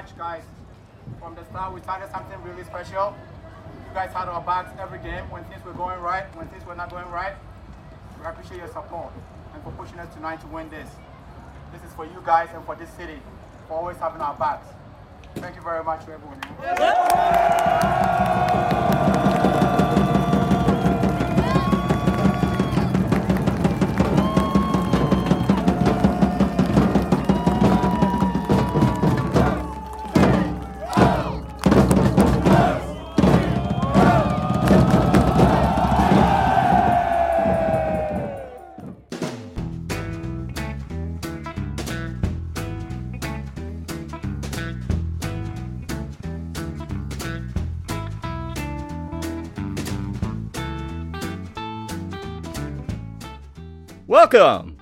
much, guys. From the start, we started something really special. You guys had our backs every game when things were going right, when things were not going right. We appreciate your support and for pushing us tonight to win this. This is for you guys and for this city, for always having our backs. Thank you very much to everyone. Welcome.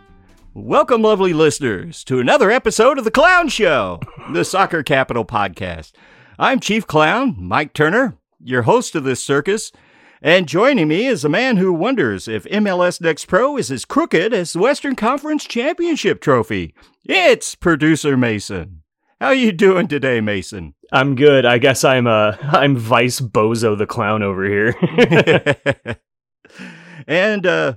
Welcome, lovely listeners, to another episode of The Clown Show, the Soccer Capital podcast. I'm Chief Clown, Mike Turner, your host of this circus, and joining me is a man who wonders if MLS Next Pro is as crooked as the Western Conference Championship trophy. It's producer Mason. How are you doing today, Mason? I'm good. I guess I'm uh I'm Vice Bozo the clown over here. and uh,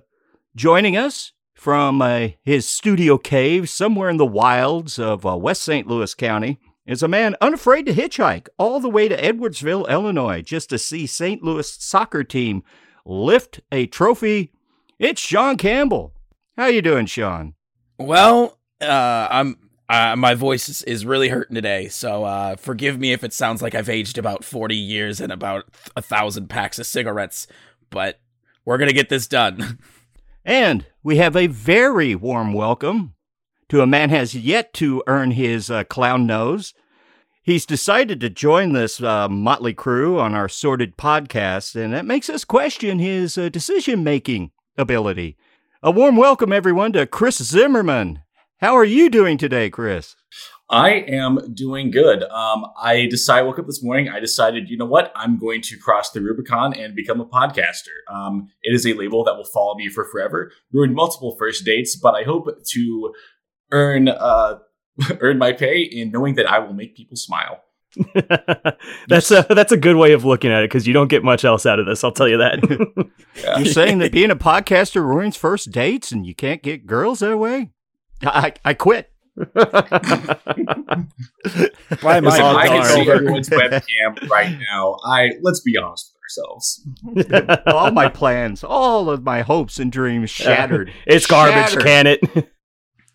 joining us from uh, his studio cave somewhere in the wilds of uh, West St. Louis County is a man unafraid to hitchhike all the way to Edwardsville, Illinois, just to see St. Louis soccer team lift a trophy. It's Sean Campbell. How you doing, Sean? Well, uh, I'm uh, my voice is, is really hurting today, so uh, forgive me if it sounds like I've aged about 40 years and about a thousand packs of cigarettes, but we're gonna get this done. And we have a very warm welcome to a man has yet to earn his uh, clown nose. He's decided to join this uh, motley crew on our sorted podcast, and that makes us question his uh, decision making ability. A warm welcome, everyone, to Chris Zimmerman. How are you doing today, Chris? I am doing good. Um, I decided, woke up this morning. I decided, you know what? I'm going to cross the Rubicon and become a podcaster. Um, it is a label that will follow me for forever. Ruined multiple first dates, but I hope to earn uh, earn my pay in knowing that I will make people smile. that's a that's a good way of looking at it because you don't get much else out of this. I'll tell you that. yeah. You're saying that being a podcaster ruins first dates and you can't get girls that way? I I quit. Why am I? I can see everyone's webcam right now. I let's be honest with ourselves. all my plans, all of my hopes and dreams shattered. it's garbage. Shattered. Can it?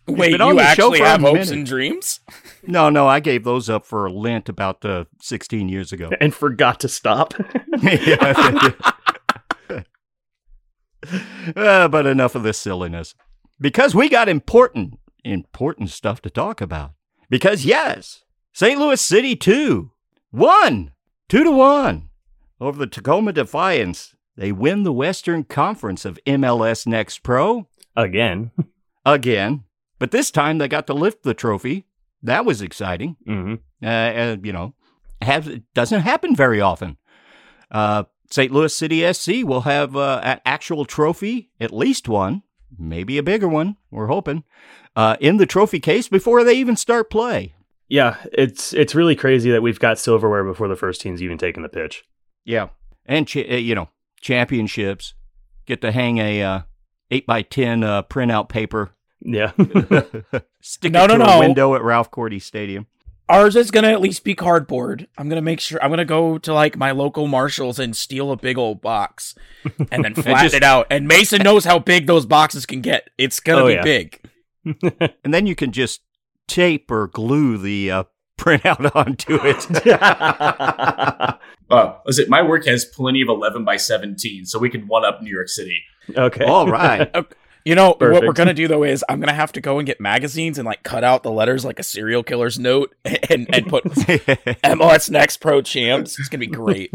Wait, you actually have hopes and dreams? No, no, I gave those up for Lent about uh, 16 years ago. And forgot to stop. uh, but enough of this silliness. Because we got important important stuff to talk about. Because, yes, St. Louis City 2 won 2 to 1 over the Tacoma Defiance. They win the Western Conference of MLS Next Pro. Again. Again. But this time they got to lift the trophy. That was exciting. Mm-hmm. Uh, uh, you know, have, it doesn't happen very often. Uh, St. Louis City SC will have uh, an actual trophy, at least one, maybe a bigger one. We're hoping uh, in the trophy case before they even start play. Yeah, it's it's really crazy that we've got silverware before the first team's even taken the pitch. Yeah, and cha- uh, you know championships get to hang a uh, eight by ten uh, printout paper. Yeah, stick no, it to no, a no. window at Ralph Korte Stadium. Ours is gonna at least be cardboard. I'm gonna make sure I'm gonna go to like my local Marshalls and steal a big old box and then flatten just, it out. And Mason knows how big those boxes can get. It's gonna oh, be yeah. big. and then you can just tape or glue the uh, printout onto it. uh, it? My work has plenty of 11 by 17, so we can one up New York City. Okay. All right. You know Perfect. what we're gonna do though is I'm gonna have to go and get magazines and like cut out the letters like a serial killer's note and and put MLS Next Pro Champs. It's gonna be great.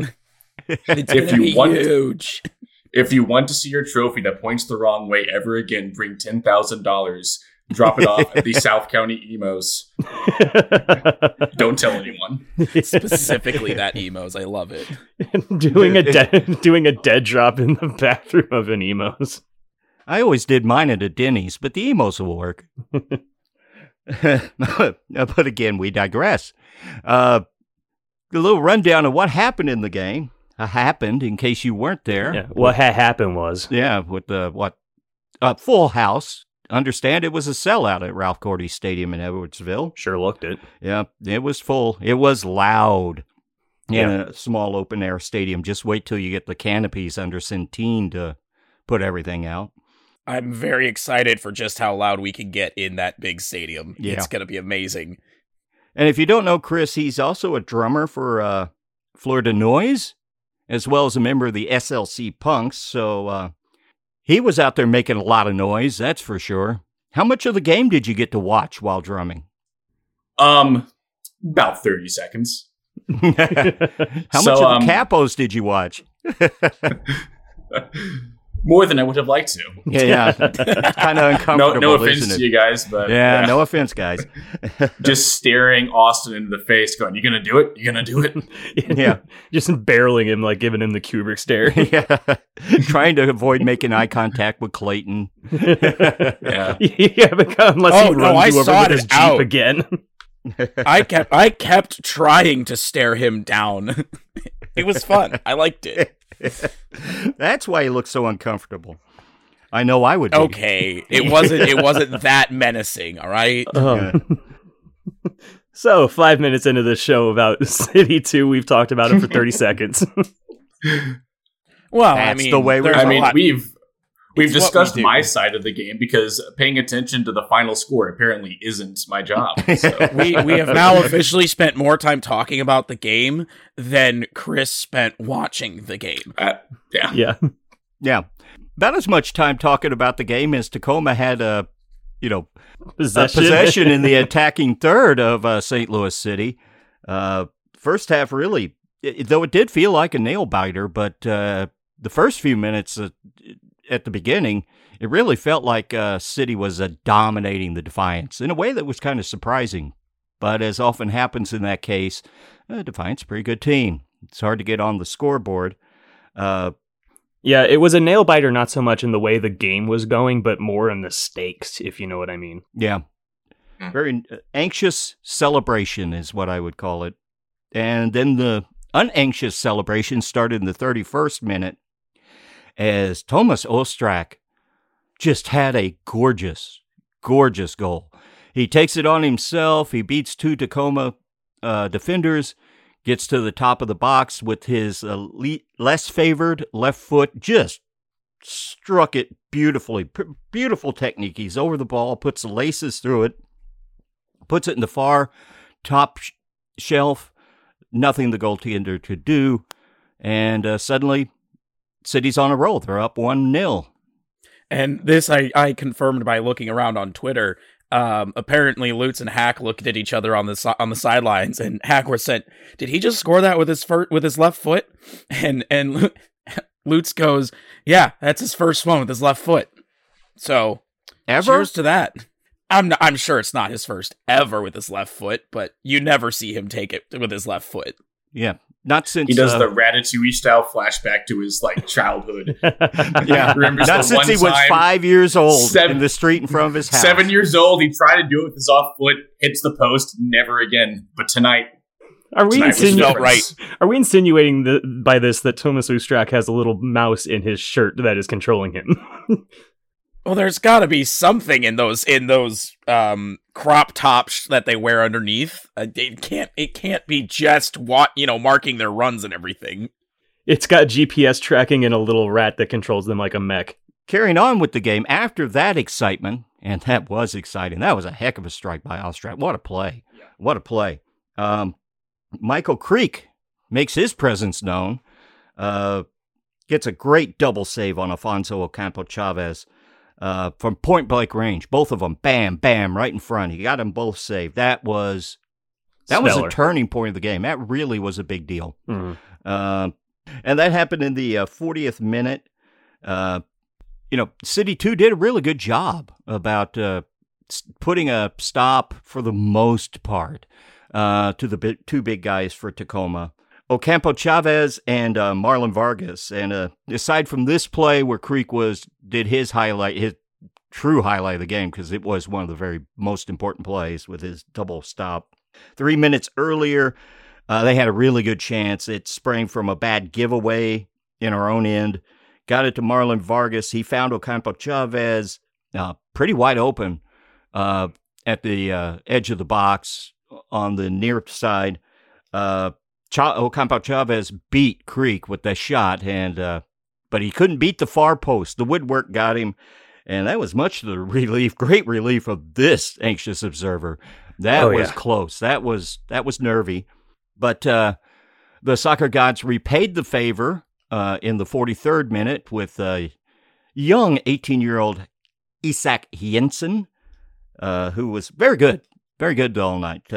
It's if you want, huge. If you want to see your trophy that points the wrong way ever again, bring ten thousand dollars drop it off at the South County Imo's. Don't tell anyone. Specifically that Imo's. I love it. doing a dead doing a dead drop in the bathroom of an Imo's. I always did mine at a Denny's, but the Imo's will work. but again, we digress. Uh, a little rundown of what happened in the game. Uh, happened in case you weren't there. Yeah. What had happened was Yeah, with the what uh, full house. Understand it was a sellout at Ralph Korte Stadium in Edwardsville. sure looked it. Yeah, it was full. It was loud in Yeah. a small open air stadium. Just wait till you get the canopies under Centene to put everything out. I'm very excited for just how loud we can get in that big stadium. Yeah. It's gonna be amazing. And if you don't know Chris, he's also a drummer for uh, Florida Noise, as well as a member of the SLC Punks. So uh, he was out there making a lot of noise, that's for sure. How much of the game did you get to watch while drumming? Um, about thirty seconds. How So, much of um, the capos did you watch? More than I would have liked to. Yeah, yeah. kind of No, uncomfortable. no offense to you guys, but Yeah, no offense, guys. just staring Austin into the face, going, "You gonna do it? You gonna do it?" Yeah. Just barreling him, like giving him the Kubrick stare. yeah, trying to avoid making eye contact with Clayton. Yeah. yeah, because unless Oh, he no, runs I you over saw with it his Jeep out. again. I kept I kept trying to stare him down. it was fun. I liked it. That's why he looks so uncomfortable. I know I would. Be. Okay, it wasn't it wasn't that menacing. All right. Um, so five minutes into the show about City Two, we've talked about it for thirty seconds. Well, I That's mean, the way we- there's I a mean, lot- we've we've It's what we discussed my side of the game because paying attention to the final score apparently isn't my job. So. we we have now officially spent more time talking about the game than Chris spent watching the game. Uh, yeah. yeah, Yeah, about as much time talking about the game as Tacoma had a, you know, a possession. possession in the attacking third of uh, St. Louis City. Uh, first half, really, it, though it did feel like a nail biter, but uh, the first few minutes uh, at the beginning, it really felt like uh, City was uh, dominating the Defiance in a way that was kind of surprising. But as often happens in that case, uh, Defiance a pretty good team. It's hard to get on the scoreboard. Uh, Yeah, it was a nail biter, not so much in the way the game was going, but more in the stakes, if you know what I mean. Yeah. Mm. Very uh, anxious celebration is what I would call it. And then the unanxious celebration started in the 31st minute as Thomas Ostrak just had a gorgeous, gorgeous goal. He takes it on himself. He beats two Tacoma uh, defenders, gets to the top of the box with his le- less favored left foot, just struck it beautifully. P- beautiful technique. He's over the ball, puts the laces through it, puts it in the far top sh- shelf. Nothing the goaltender could do. And uh, suddenly, City's on a roll. They're up 1 0. And this I, I confirmed by looking around on Twitter. Um, apparently, Lutz and Hack looked at each other on the si- on the sidelines, and Hack was sent. Did he just score that with his fir- with his left foot? And and Lutz goes, "Yeah, that's his first one with his left foot." So Ever? cheers to that. I'm not, I'm sure it's not his first ever with his left foot, but you never see him take it with his left foot. Yeah. Not since. He does uh, the Ratatouille style flashback to his like childhood. Yeah. Remembers Not since one he was five years old Seven- in the street in front of his house. Seven years old, he tried to do it with his off foot, hits the post, never again. But tonight, Are we tonight insinu- felt right. Are we insinuating the, by this that Thomas Ostrak has a little mouse in his shirt that is controlling him? Well, there's got to be something in those in those um crop tops that they wear underneath. Uh, it can't it can't be just what you know marking their runs and everything. it's got GPS tracking and a little rat that controls them like a mech. Carrying on with the game, after that excitement, and that was exciting, that was a heck of a strike by Ostrak. What a play. What a play. Um, Michael Creek makes his presence known, uh, gets a great double save on Alfonso Ocampo Chavez uh, from point blank range. Both of them, bam, bam, right in front. He got them both saved. That was that was a turning point of the game. That really was a big deal. Mhm. Um, and that happened in the uh, 40th minute. Uh, you know, City 2 did a really good job about uh, putting a stop for the most part uh, to the two big guys for Tacoma. Ocampo Chavez and uh, Marlon Vargas. And uh, aside from this play where Creek was did his highlight, his true highlight of the game because it was one of the very most important plays with his double stop. Three minutes earlier, uh, they had a really good chance. It sprang from a bad giveaway in our own end. Got it to Marlon Vargas. He found Ocampo Chavez uh, pretty wide open uh, at the uh, edge of the box on the near side. Uh, Ch- Ocampo Chavez beat Creek with that shot, and uh, but he couldn't beat the far post. The woodwork got him, and that was much to the relief, great relief of this anxious observer. That Oh, was yeah. close. That was that was nervy, but uh, the soccer gods repaid the favor uh, in the 43rd minute with a young 18 year old Isak Jensen, uh, who was very good, very good all night.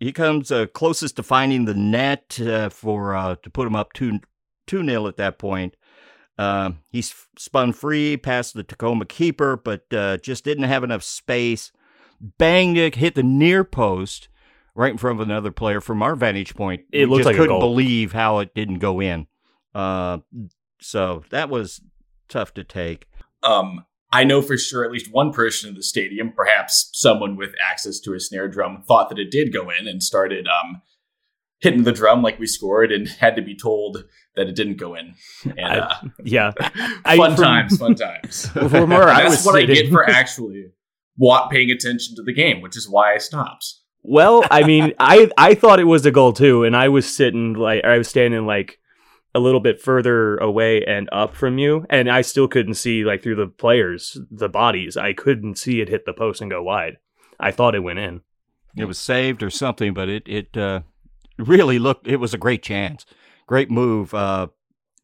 He comes uh, closest to finding the net uh, for uh, to put him up two two nil at that point. Uh, he spun free past the Tacoma keeper, but uh, just didn't have enough space. Banged it, hit the near post right in front of another player. From our vantage point, It we just like couldn't goal. believe how it didn't go in. Uh, so that was tough to take. Um, I know for sure at least one person in the stadium, perhaps someone with access to a snare drum, thought that it did go in and started um, hitting the drum like we scored and had to be told that it didn't go in. And I- uh, Yeah. I- fun from- times, fun times. From where I That's was what I get for actually wa- paying attention to the game, which is why I stopped. Well, I mean, I I thought it was a goal too, and I was sitting like I was standing like a little bit further away and up from you, and I still couldn't see like through the players, the bodies. I couldn't see it hit the post and go wide. I thought it went in. it was saved or something, but it it uh, really looked. It was a great chance, great move. Uh,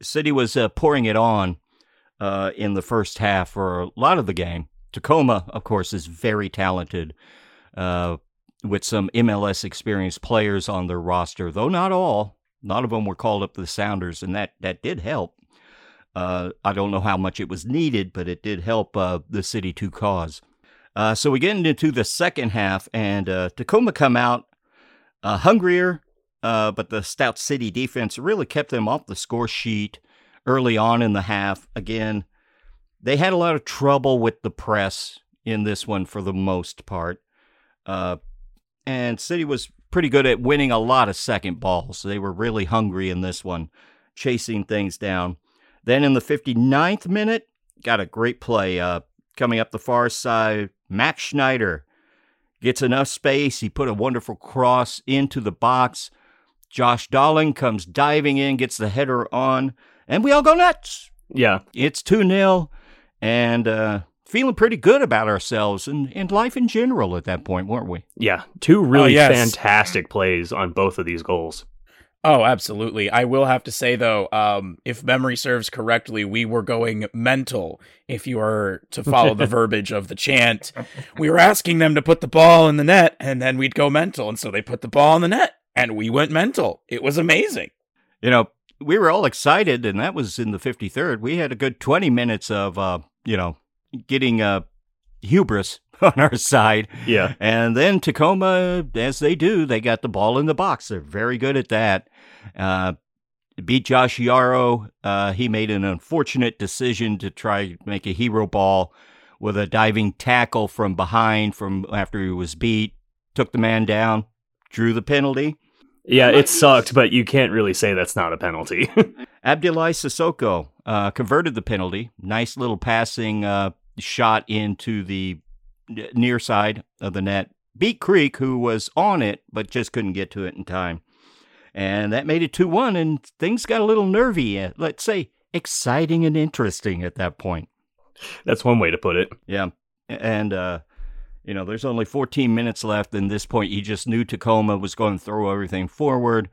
City was uh, pouring it on uh, in the first half for a lot of the game. Tacoma, of course, is very talented uh, with some MLS experienced players on their roster, though not all. None of them were called up to the Sounders, and that that did help. Uh, I don't know how much it was needed, but it did help uh, the City to cause. Uh, so we get into the second half, and uh, Tacoma come out uh, hungrier, uh, but the Stout City defense really kept them off the score sheet early on in the half. Again, they had a lot of trouble with the press in this one for the most part. And City was pretty good at winning a lot of second balls. So They were really hungry in this one, chasing things down. Then in the 59th minute, got a great play uh, coming up the far side. Max Schneider gets enough space. He put a wonderful cross into the box. Josh Dolling comes diving in, gets the header on, and we all go nuts. Yeah, It's 2 0, and uh, feeling pretty good about ourselves and, and life in general at that point, weren't we? yeah. Two really yes. fantastic plays on both of these goals. Oh, absolutely. I will have to say though, um, if memory serves correctly, we were going mental. If you are to follow the verbiage of the chant, we were asking them to put the ball in the net, and then we'd go mental, and so they put the ball in the net, and we went mental. It was amazing. You know, we were all excited, and that was in the 53rd. We had a good 20 minutes of, uh, you know, getting uh, hubris on our side. Yeah, And then Tacoma, as they do, they got the ball in the box. They're very good at that. Uh, beat Josh Yaro. Uh, he made an unfortunate decision to try to make a hero ball with a diving tackle from behind from after he was beat. Took the man down, drew the penalty. yeah. It sucked, but you can't really say that's not a penalty. Abdulai Sissoko uh, converted the penalty. Nice little passing uh, shot into the near side of the net. Beat Creek, who was on it, but just couldn't get to it in time. And that made it 2 1, and things got a little nervy. uh, Let's say exciting and interesting at that point. that's one way to put it. Yeah. And, uh, you know, there's only 14 minutes left. And this point, you just knew Tacoma was going to throw everything forward.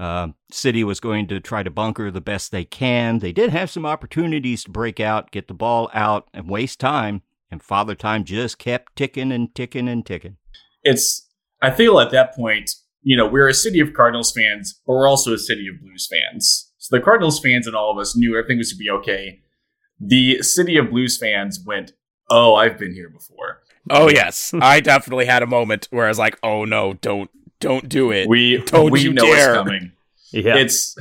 Uh, City was going to try to bunker the best they can. They did have some opportunities to break out, get the ball out, and waste time. And Father Time just kept ticking and ticking and ticking. It's I feel at that point, you know, we're a city of Cardinals fans, but we're also a city of Blues fans. So the Cardinals fans and all of us knew everything was to be okay. The city of Blues fans went, "Oh, I've been here before." Oh yes, I definitely had a moment where I was like, "Oh no, don't, don't do it." We Don't we you know dare. it's coming. Yeah, It's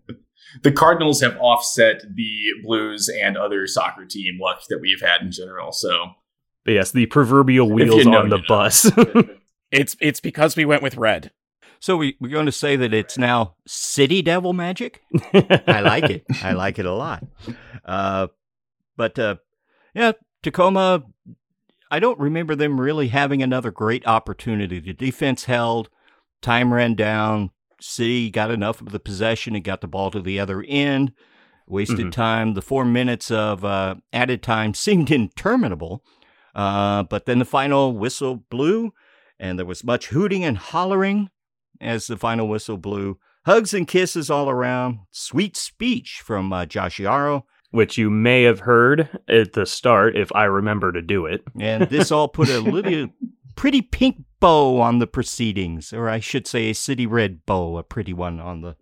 the Cardinals have offset the Blues and other soccer team luck that we've had in general. So, but yes, the proverbial wheels know, on the know. bus. It's it's because we went with red. So we, we're going to say that it's now City Devil Magic? I like it. I like it a lot. Uh, but uh, yeah, Tacoma, I don't remember them really having another great opportunity. The defense held, time ran down. City got enough of the possession and got the ball to the other end. Wasted Mhm. time. The four minutes of uh, added time seemed interminable. Uh, but then the final whistle blew, and there was much hooting and hollering as the final whistle blew. Hugs and kisses all around. Sweet speech from uh. Which you may have heard at the start if I remember to do it. And this all put a little pretty pink bow on the proceedings, or I should say a city red bow, a pretty one on the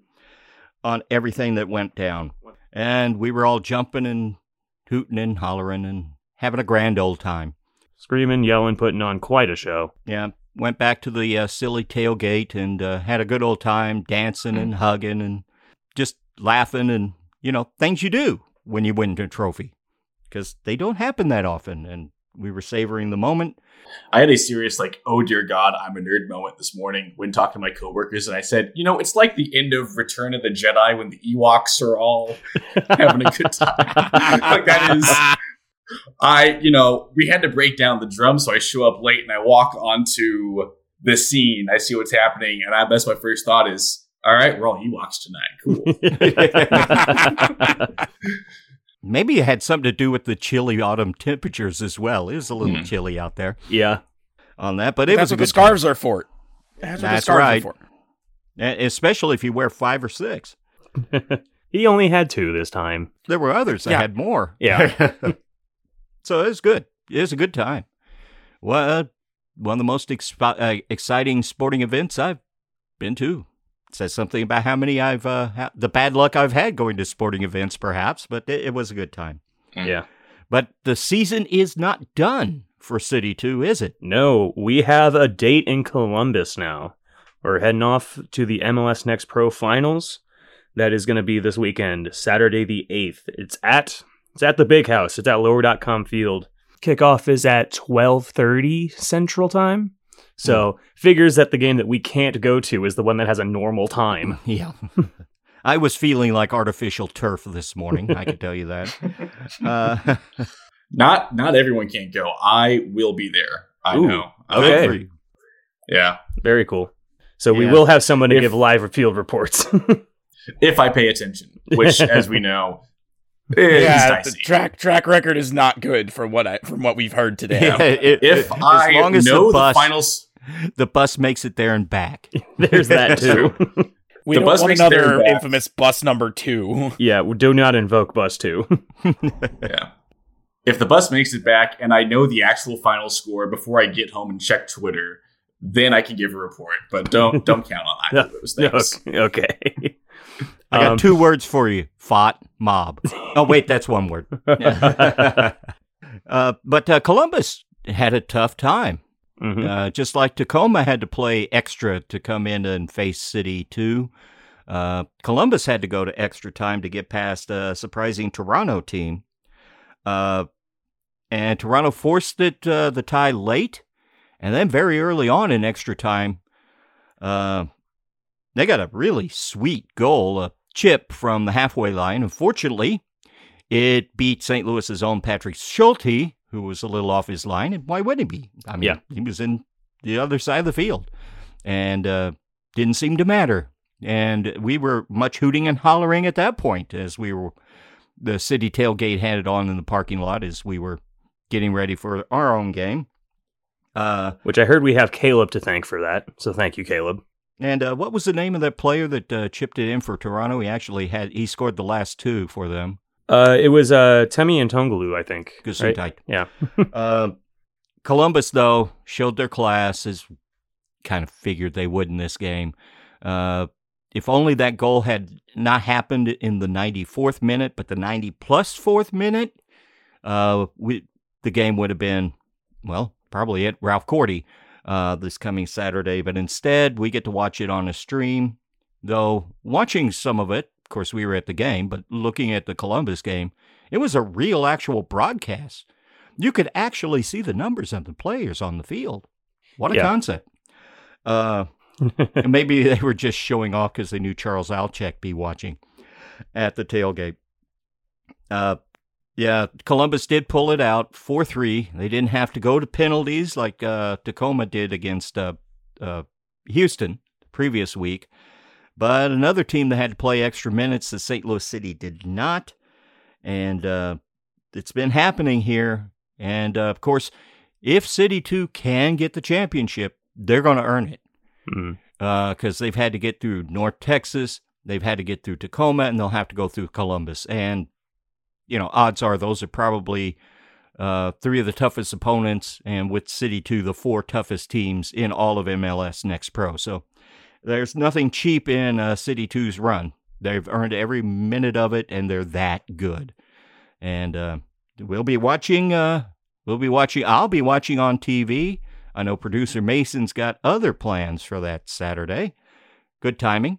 on everything that went down. And we were all jumping and hooting and hollering and having a grand old time. Screaming, yelling, putting on quite a show. Yeah, went back to the uh, silly tailgate and uh, had a good old time dancing and hugging and just laughing and you know things you do when you win a trophy because they don't happen that often and we were savoring the moment I had a serious, like, oh dear God, I'm a nerd moment this morning when talking to my coworkers, and I said, you know, it's like the end of Return of the Jedi when the Ewoks are all having a good time. like that is, I, you know, we had to break down the drum, so I show up late and I walk onto the scene. I see what's happening, and I, that's my first thought is, all right, we're all Ewoks tonight. Cool. maybe it had something to do with the chilly autumn temperatures as well it was a little Hmm. chilly out there yeah. on that but it That's was a what the good scarves are for. That's what the That's right. are for. Especially if you wear five or six he only had two this time. there were others that Yeah. had more Yeah. so it was good. It was a good time. Well, one of the most expi- uh, exciting sporting events I've been to. It says something about how many I've, uh, ha- the bad luck I've had going to sporting events, perhaps, but it, it was a good time. Yeah. But the season is not done for City 2, is it? No, we have a date in Columbus now. We're heading off to the MLS Next Pro Finals. That is going to be this weekend, Saturday the 8th. It's at it's at the Big House. It's at lower.com field. Kickoff is at 12:30 Central Time. So, figures that the game that we can't go to is the one that has a normal time. Yeah. I was feeling like artificial turf this morning. I can tell you that. Uh, not, not everyone can't go. I will be there. I Ooh, know. okay. good for you. Yeah. Very cool. So, we will have someone to If- give live field reports. If I pay attention, which, as we know, is yeah, the track track record is not good from what I from what we've heard today. Yeah, it- if as I long as know the the, bus, finals, the bus makes it there and back. There's that too. We The don't bus want makes it there another infamous bus number two. yeah, we do not invoke bus 2. yeah. If the bus makes it back and I know the actual final score before I get home and check Twitter, then I can give a report. But don't don't count on either of those things. okay. I got Um, two words for you: fought mob. Oh wait, that's one word. uh, but uh, Columbus had a tough time. Mhm. Uh, just like Tacoma had to play extra to come in and face City 2. Uh, Columbus had to go to extra time to get past a surprising Toronto team. Uh, and Toronto forced it uh, the tie late, and then very early on in extra time, uh, they got a really sweet goal, a chip from the halfway line. Unfortunately, it beat St. Louis's own Patrick Schulte, who was a little off his line. And why wouldn't he be? I mean, Yeah. he was in the other side of the field and uh, didn't seem to matter. And we were much hooting and hollering at that point as we were, the city tailgate had it on in the parking lot as we were getting ready for our own game. Uh, Which I heard we have Caleb to thank for that. So thank you, Caleb. and uh, what was the name of that player that uh, chipped it in for Toronto? He actually had, he scored the last two for them. Uh, it was uh, Themi Antonoglou, I think. right? Yeah. Uh, Columbus, though, showed their class as kind of figured they would in this game. Uh, if only that goal had not happened in the 94th minute, but the 90 plus fourth minute, uh, we, the game would have been, well, probably at Ralph Korte uh, this coming Saturday. But instead, we get to watch it on a stream. Though watching some of it, course, we were at the game, but looking at the Columbus game, it was a real, actual broadcast. You could actually see the numbers of the players on the field. What a Yeah. concept! Uh, maybe they were just showing off because they knew Charles Altchek be watching at the tailgate. Uh, yeah, Columbus did pull it out 4 3. They didn't have to go to penalties like uh, Tacoma did against uh, uh, Houston the previous week. But another team that had to play extra minutes, the St. Louis City did not. And uh, it's been happening here. And uh, of course, if City 2 can get the championship, they're going to earn it because they've had to get through North Texas, they've had to get through Tacoma, and they'll have to go through Columbus. And you know, odds are those are probably uh, three of the toughest opponents, and with City two, the four toughest teams in all of MLS Next Pro. So there's nothing cheap in uh, City 2's run. They've earned every minute of it, and they're that good. And uh, we'll be watching. Uh, we'll be watching. I'll be watching on TV. I know producer Mason's got other plans for that Saturday. Good timing.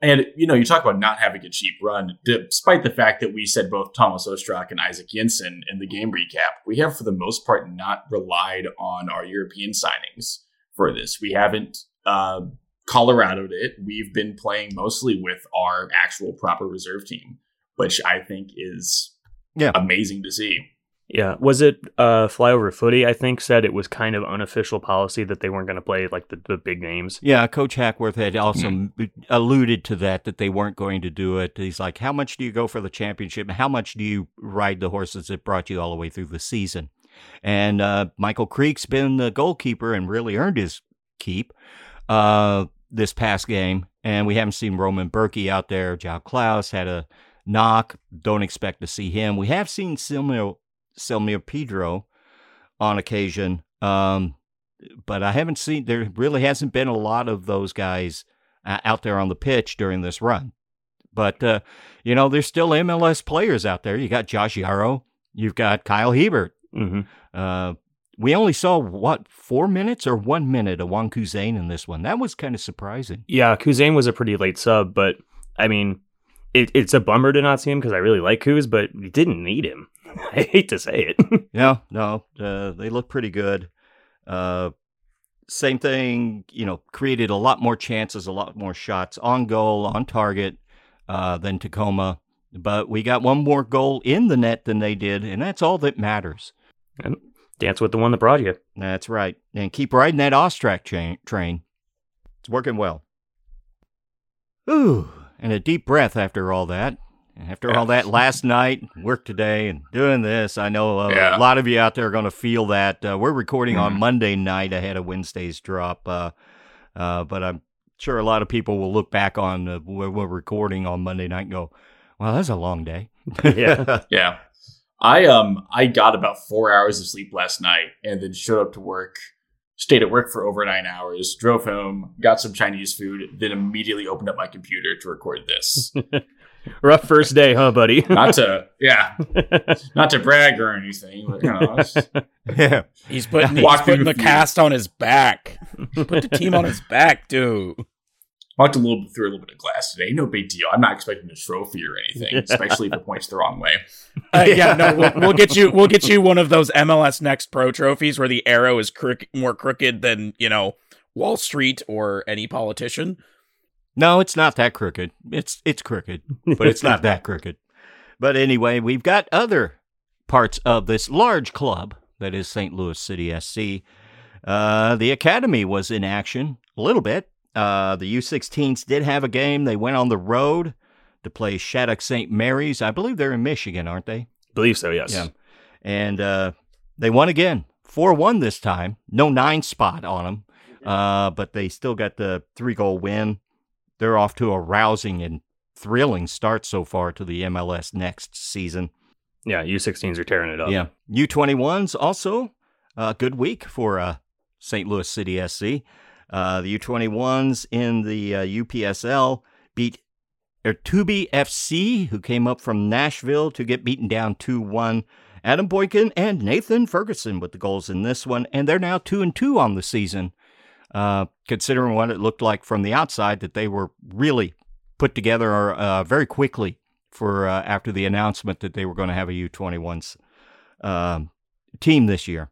And you know, you talk about not having a cheap run, despite the fact that we said both Thomas Ostrak and Isak Jensen in the game recap. We have, for the most part, not relied on our European signings for this. We haven't uh, Coloradoed it. We've been playing mostly with our actual proper reserve team, which I think is Yeah. amazing to see. Yeah, was it uh, Flyover Footy? I think said it was kind of unofficial policy that they weren't going to play like the, the big names. Yeah, Coach Hackworth had also m alluded to that, that they weren't going to do it. He's like, How much do you go for the championship? How much do you ride the horses that brought you all the way through the season? And uh, Michael Creek's been the goalkeeper and really earned his keep uh, this past game. And we haven't seen Roman Bürki out there. João Klauss had a knock. Don't expect to see him. We have seen Selmir, Selmir Pidro on occasion. Um, but I haven't seen there really hasn't been a lot of those guys uh, out there on the pitch during this run. But uh, you know, there's still MLS players out there. You got Josh Yaro, you've got Kyle Hiebert. hmm Uh, we only saw what four minutes or one minute of Juan Kuzane in this one. That was kind of surprising. Yeah, Kuzane was a pretty late sub, but I mean, it, it's a bummer to not see him because I really like Kuz, but we didn't need him. I hate to say it. No, no, uh, they look pretty good. Uh, same thing, you know, created a lot more chances, a lot more shots on goal, on target uh, than Tacoma. But we got one more goal in the net than they did, and that's all that matters. and dance with the one that brought you. That's right. And keep riding that Ostrak chain, train. It's working well. Ooh, and a deep breath after all that. After all that last night, work today, and doing this, I know uh, Yeah. a lot of you out there are going to feel that. Uh, we're recording on Mhm. Monday night ahead of Wednesday's drop, uh, uh, but I'm sure a lot of people will look back on uh, we're recording on Monday night and go, "Well, that's a long day." Yeah. Yeah. I um I got about four hours of sleep last night and then showed up to work, stayed at work for over nine hours, drove home, got some Chinese food, then immediately opened up my computer to record this. Rough first day, huh, buddy? not to yeah, not to brag or anything, but you know, it's- yeah. He's putting, he's putting the the cast on his back. Put the team on his back, dude. Walked a little bit through a little bit of glass today. No big deal. I'm not expecting a trophy or anything, especially if it points the wrong way. Uh, yeah, no, we'll, we'll get you. We'll get you one of those MLS Next Pro trophies where the arrow is crook, more crooked than you know Wall Street or any politician. No, it's not that crooked. It's it's crooked, but it's not that crooked. But anyway, we've got other parts of this large club that is St. Louis City SC. Uh, the academy was in action a little bit. Uh, the U16s did have a game. They went on the road to play Shattuck St. Mary's. I believe they're in Michigan, aren't they? Believe so, yes. Yeah. And uh, they won again, 4 1 this time. No nine spot on them, uh, but they still got the three goal win. They're off to a rousing and thrilling start so far to the MLS next season. Yeah, U16s are tearing it up. Yeah. U21s also a good week for uh, St. Louis City SC. Uh, the U21s in the uh, UPSL beat Ertubi FC, who came up from Nashville to get beaten down 2 1. Adam Boykin and Nathan Ferguson with the goals in this one, and they're now 2 and 2 on the season. Uh, considering what it looked like from the outside, that they were really put together uh, very quickly for uh, after the announcement that they were going to have a U21s um, team this year.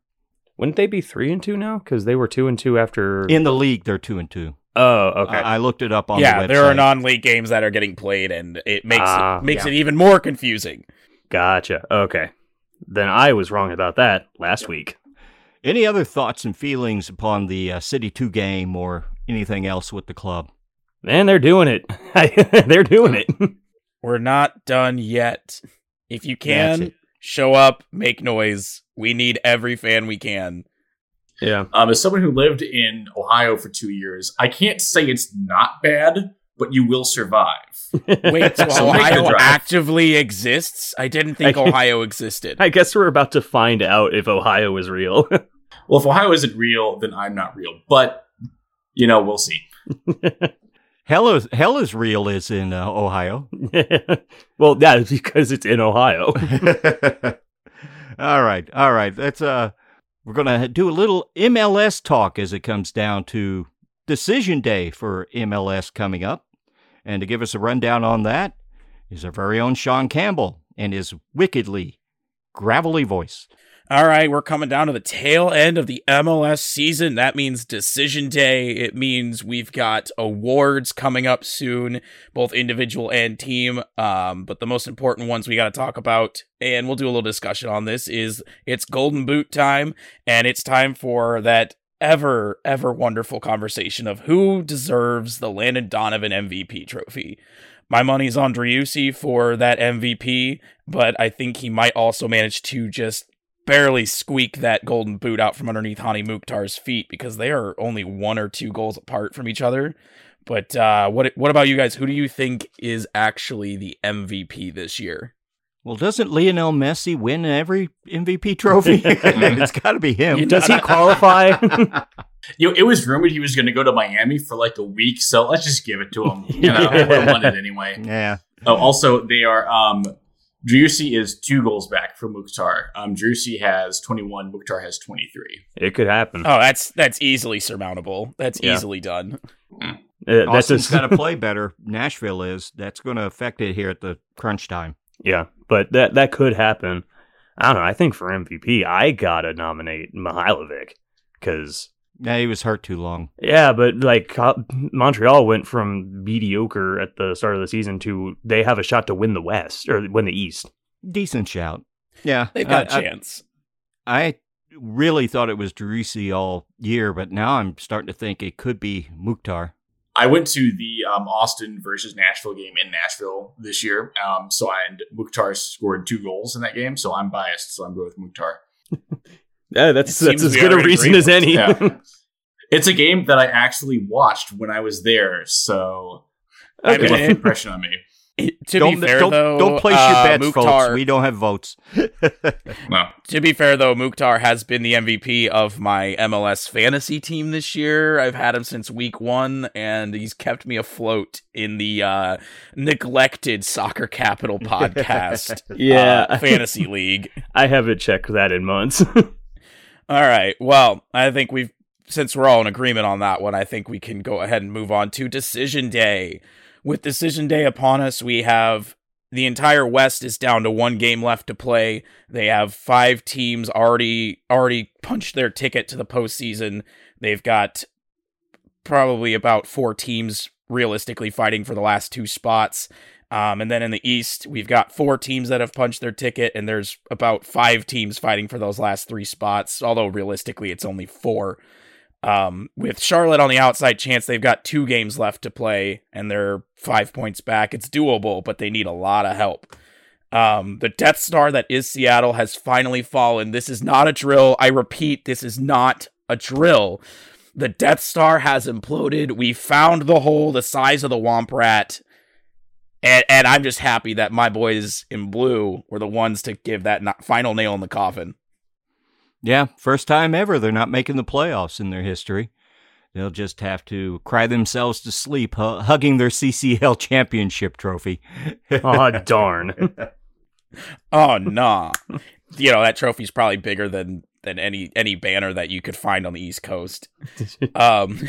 Wouldn't they be three and two now? Because they were two and two after. In the league, they're two and two. oh, okay. I, I looked it up on yeah, the website. there are non-league games that are getting played, and it makes Ah, it makes yeah. it even more confusing. gotcha. Okay. Then I was wrong about that last week. Any other thoughts and feelings upon the uh, City 2 game or anything else with the club? Man, they're doing it. they're doing it. We're not done yet. If you That's can, it. Show up, make noise. We need every fan we can. yeah. Um, as someone who lived in Ohio for two years, I can't say it's not bad, but you will survive. Wait, so So make the Ohio actively exists? I didn't think I- Ohio existed. I guess we're about to find out if Ohio is real. Well, if Ohio isn't real, then I'm not real. But you know, we'll see. Hell is, hell is real is in uh, Ohio. well, that is because it's in Ohio. all right, all right. That's uh, we're gonna do a little MLS talk as it comes down to decision day for MLS coming up, and to give us a rundown on that is our very own Sean Campbell and his wickedly gravelly voice. All right, we're coming down to the tail end of the MLS season. That means decision day. It means we've got awards coming up soon, both individual and team. Um, but the most important ones we got to talk about, and we'll do a little discussion on this, is it's Golden Boot time, and it's time for that ever, ever wonderful conversation of who deserves the Landon Donovan MVP trophy. My money's on Driussi for that MVP, but I think he might also manage to just barely squeak that golden boot out from underneath Hani Mukhtar's feet because they are only one or two goals apart from each other. But uh, what what about you guys? Who do you think is actually the MVP this year? Well, doesn't Lionel Messi win every MVP trophy? it's got to be him. Does he qualify? You know, it was rumored he was going to go to Miami for like a week, so let's just give it to him. You know, Yeah. would have won it anyway. Yeah. Oh, also, they are. Um, Driussi is two goals back from Mukhtar. Um, Driussi has 21. Mukhtar has 23. it could happen. Oh, that's that's easily surmountable. That's Yeah. easily done. Uh, that's Austin's just, got to play better. Nashville is. That's going to affect it here at the crunch time. yeah, but that that could happen. I don't know. I think for MVP, I gotta nominate Mihailovic because Yeah, he was hurt too long. yeah, but like Montreal went from mediocre at the start of the season to they have a shot to win the West or win the East. Decent shout. Yeah, They've got I- a chance. I, I really thought it was Driussi all year, but now I'm starting to think it could be Mukhtar. I went to the um, Austin versus Nashville game in Nashville this year. Um, so I, and Mukhtar scored two goals in that game, so I'm biased. So I'm going with Mukhtar. Yeah, that's It that's as good a reason agreed as any. Yeah. It's a game that I actually watched when I was there, so I it left an impression on me. to don't, be fair, don't, though, don't place your uh, bets, Mukhtar, folks. We don't have votes. No. To be fair, though, Mukhtar has been the MVP of my MLS fantasy team this year. I've had him since week one, and he's kept me afloat in the uh, neglected Soccer Capital podcast Yeah. uh, fantasy league. I haven't checked that in months. All right. Well, I think we've, since we're all in agreement on that one, I think we can go ahead and move on to Decision Day. With Decision Day upon us, we have the entire West is down to one game left to play. They have five teams already already punched their ticket to the postseason. They've got probably about four teams realistically fighting for the last two spots. Um, and then in the East, we've got four teams that have punched their ticket, and there's about five teams fighting for those last three spots. Although realistically, it's only four. Um, with Charlotte on the outside chance, they've got two games left to play, and they're five points back. It's doable, but they need a lot of help. Um, the Death Star that is Seattle has finally fallen. This is not a drill. I repeat, this is not a drill. The Death Star has imploded. We found the hole the size of the Womp Rat. And, and I'm just happy that my boys in blue were the ones to give that no- final nail in the coffin. Yeah, first time ever they're not making the playoffs in their history. They'll just have to cry themselves to sleep hu- hugging their CCL championship trophy. oh darn! Oh nah. you know that trophy's probably bigger than than any any banner that you could find on the East Coast. Um,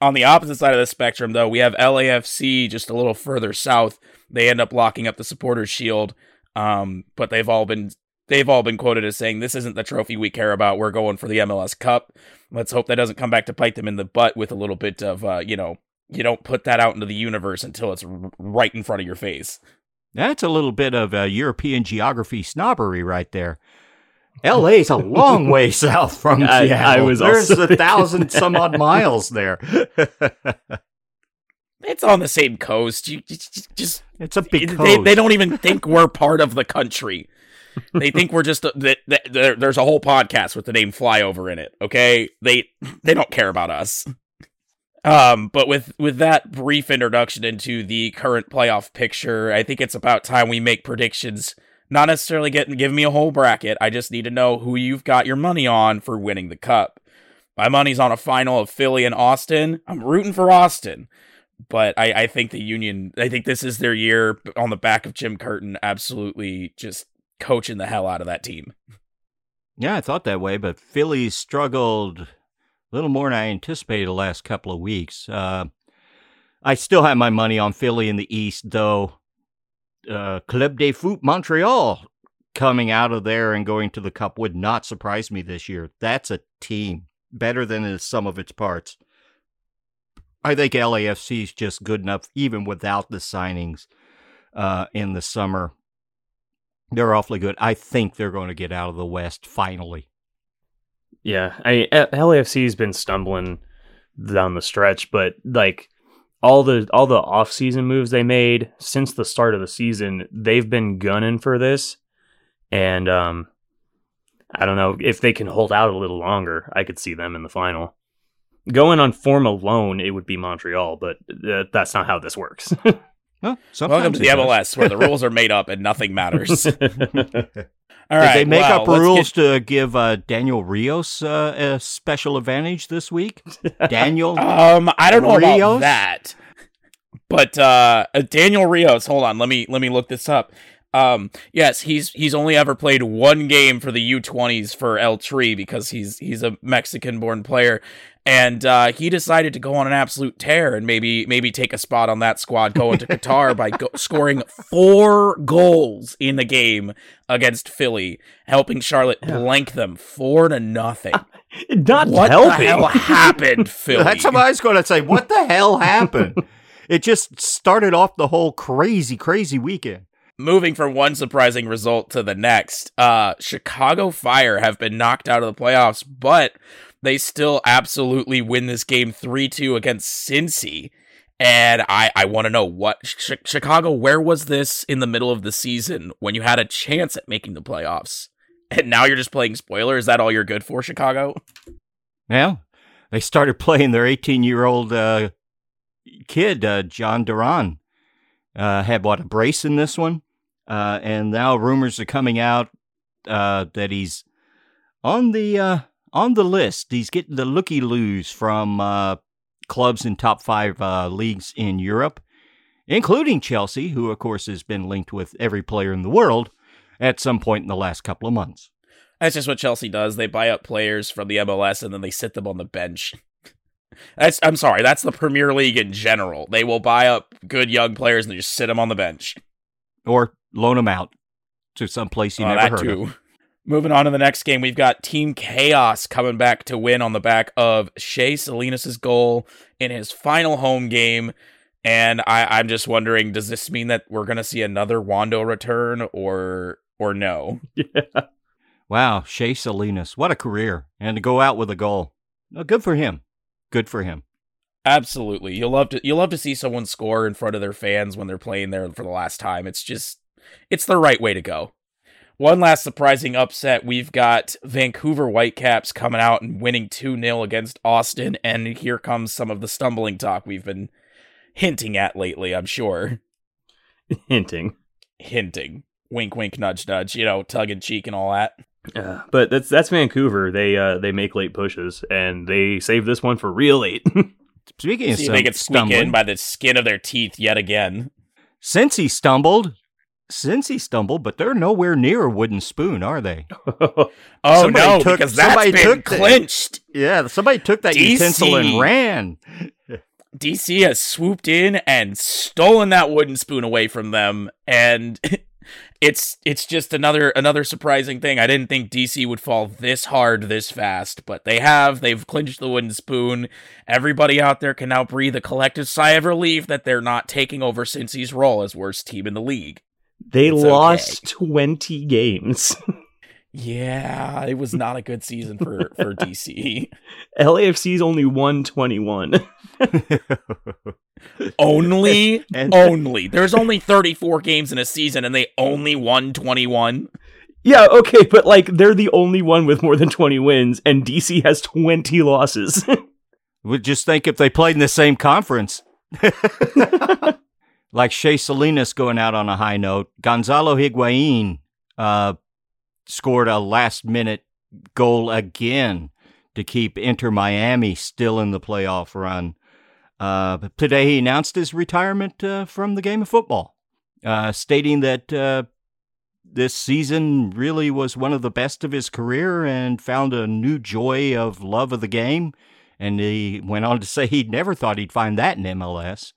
On the opposite side of the spectrum, though, we have LAFC just a little further south. They end up locking up the supporters' shield, um, but they've all been they've all been quoted as saying, "This isn't the trophy we care about. We're going for the MLS Cup." Let's hope that doesn't come back to bite them in the butt with a little bit of, uh, you know, you don't put that out into the universe until it's r- right in front of your face. That's a little bit of uh, European geography snobbery right there. LA's a long way south from I- Seattle. I was There's a thousand some odd miles there. It's on the same coast. You you just it's a big they, coast. they don't even think we're part of the country. They think we're just a, that, that there, there's a whole podcast with the name flyover in it. Okay, they they don't care about us. Um, but with with that brief introduction into the current playoff picture, I think it's about time we make predictions. Not necessarily getting give me a whole bracket. I just need to know who you've got your money on for winning the cup. My money's on a final of Philly and Austin. I'm rooting for Austin but I, I think the Union, I think this is their year on the back of Jim Curtin, absolutely just coaching the hell out of that team. Yeah, I thought that way, but Philly struggled a little more than I anticipated the last couple of weeks. Uh, I still have my money on Philly in the East, though. Uh, Club de Foot Montreal coming out of there and going to the Cup would not surprise me this year. That's a team better than the sum of its parts. I think LAFC is just good enough, even without the signings uh, in the summer. They're awfully good. I think they're going to get out of the West finally. Yeah, I LAFC's been stumbling down the stretch, but like all the all the off-season moves they made since the start of the season, they've been gunning for this. And um I don't know if they can hold out a little longer. I could see them in the final. Going on form alone, it would be Montreal, but uh, that's not how this works. Well, Welcome to the does. MLS, where the rules are made up and nothing matters. All Did they make well, up rules get- to give uh, Daniel Rios uh, a special advantage this week? Daniel, Um, I don't know about Rios? that, but uh, Daniel Rios. Hold on, let me let me look this up. Um, yes, he's he's only ever played one game for the U20s for El Tri because he's he's a Mexican-born player, and uh, he decided to go on an absolute tear and maybe maybe take a spot on that squad going to Qatar by go- scoring four goals in the game against Philly, helping Charlotte blank them four to nothing. not what helping. the hell happened, Philly? that's what I was going to say. What the hell happened? it just started off the whole crazy, crazy weekend. Moving from one surprising result to the next, uh, Chicago Fire have been knocked out of the playoffs, but they still absolutely win this game 3 2 against Cincy. And I, I want to know what Ch- Chicago, where was this in the middle of the season when you had a chance at making the playoffs? And now you're just playing spoiler? Is that all you're good for, Chicago? Well, they started playing their 18 year old uh, kid, uh, Jhon Durán. Uh, had what a brace in this one, uh, and now rumors are coming out uh, that he's on the uh, on the list. He's getting the looky loos from uh, clubs in top five uh, leagues in Europe, including Chelsea, who of course has been linked with every player in the world at some point in the last couple of months. That's just what Chelsea does. They buy up players from the MLS and then they sit them on the bench. That's I'm sorry, that's the Premier League in general. They will buy up good young players and they just sit them on the bench. or loan them out to some place you Uh, never heard too. of. Moving on to the next game, we've got Team Chaos coming back to win on the back of Shea Salinas' goal in his final home game. And I, I'm just wondering, does this mean that we're gonna see another Wondo return or or no? yeah. Wow, Shea Salinas, what a career, and to go out with a goal. No, good for him. Good for him. Absolutely. You'll love to you'll love to see someone score in front of their fans when they're playing there for the last time. It's just it's the right way to go. One last surprising upset. We've got Vancouver Whitecaps coming out and winning 2-0 against Austin and here comes some of the stumbling talk we've been hinting at lately, I'm sure. Hinting. Hinting. Wink wink nudge nudge, you know, tug in cheek and all that. Yeah, but that's that's Vancouver. They uh they make late pushes and they save this one for real late. Speaking of See if some they can squeak in by the skin of their teeth yet again. since he stumbled, Cincy stumbled, but they're nowhere near a wooden spoon, are they? Oh Somebody no, took- because that's somebody been took the- clinched. Yeah, somebody took that DC. utensil and ran. DC has swooped in and stolen that wooden spoon away from them, and it's it's just another another surprising thing. I didn't think DC would fall this hard this fast, but they have. They've clinched the wooden spoon. Everybody out there can now breathe a collective sigh of relief that they're not taking over Cincy's role as worst team in the league. They It's lost 20 games. Yeah, it was not a good season for for DC. LAFC's only won 21. Only, And- only. There's only 34 games in a season, and they only won 21. yeah, okay, but like they're the only one with more than 20 wins, and DC has 20 losses. Would just think if they played in the same conference. Like Shea Salinas going out on a high note. Gonzalo Higuain uh, scored a last minute goal again to keep Inter Miami still in the playoff run. Uh, today he announced his retirement uh, from the game of football, uh, stating that uh, this season really was one of the best of his career and found a new joy of love of the game. And he went on to say he never thought he'd find that in MLS.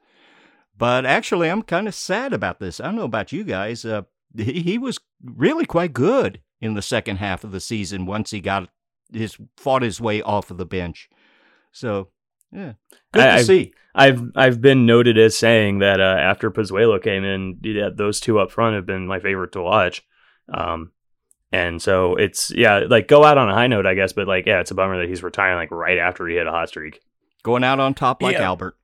But actually, I'm kind of sad about this. I don't know about you guys. Uh, he, he was really quite good in the second half of the season once he got his fought his way off of the bench. So, yeah, good I- to I've- see. I've I've been noted as saying that uh, after Pozuelo came in, yeah, those two up front have been my favorite to watch. Um, and so it's yeah, like go out on a high note, I guess. But like, yeah, it's a bummer that he's retiring like right after he hit a hot streak. Going out on top like Yeah. Albert.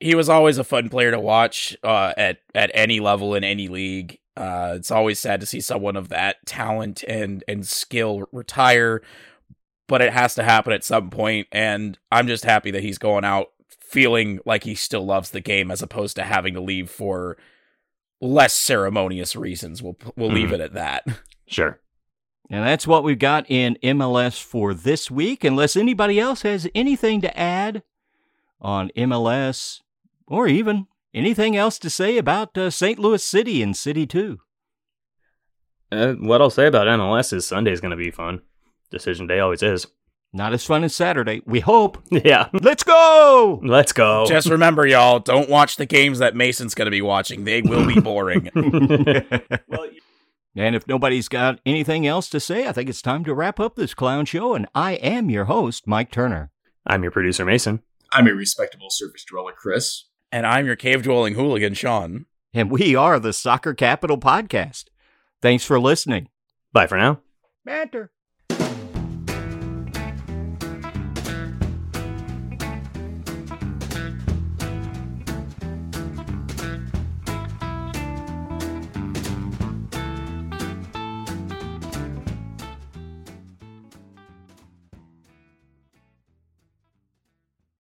He was always a fun player to watch uh, at at any level in any league. Uh, it's always sad to see someone of that talent and and skill retire, but it has to happen at some point. And I'm just happy that he's going out feeling like he still loves the game, as opposed to having to leave for less ceremonious reasons. We'll we'll leave Mhm. it at that. Sure. And that's what we've got in MLS for this week. Unless anybody else has anything to add on MLS or even anything else to say about uh, St. Louis City and City 2. Uh, what I'll say about MLS is Sunday's going to be fun. Decision day always is. Not as fun as Saturday. We hope. Yeah. Let's go! Let's go. Just remember, y'all, don't watch the games that Mason's going to be watching. They will be boring. and if nobody's got anything else to say, I think it's time to wrap up this clown show. And I am your host, Mike Turner. I'm your producer Mason. I'm a respectable surface dweller, Chris. and I'm your cave dwelling hooligan, Sean. And we are the Soccer Capital Podcast. Thanks for listening. Bye for now. Banter.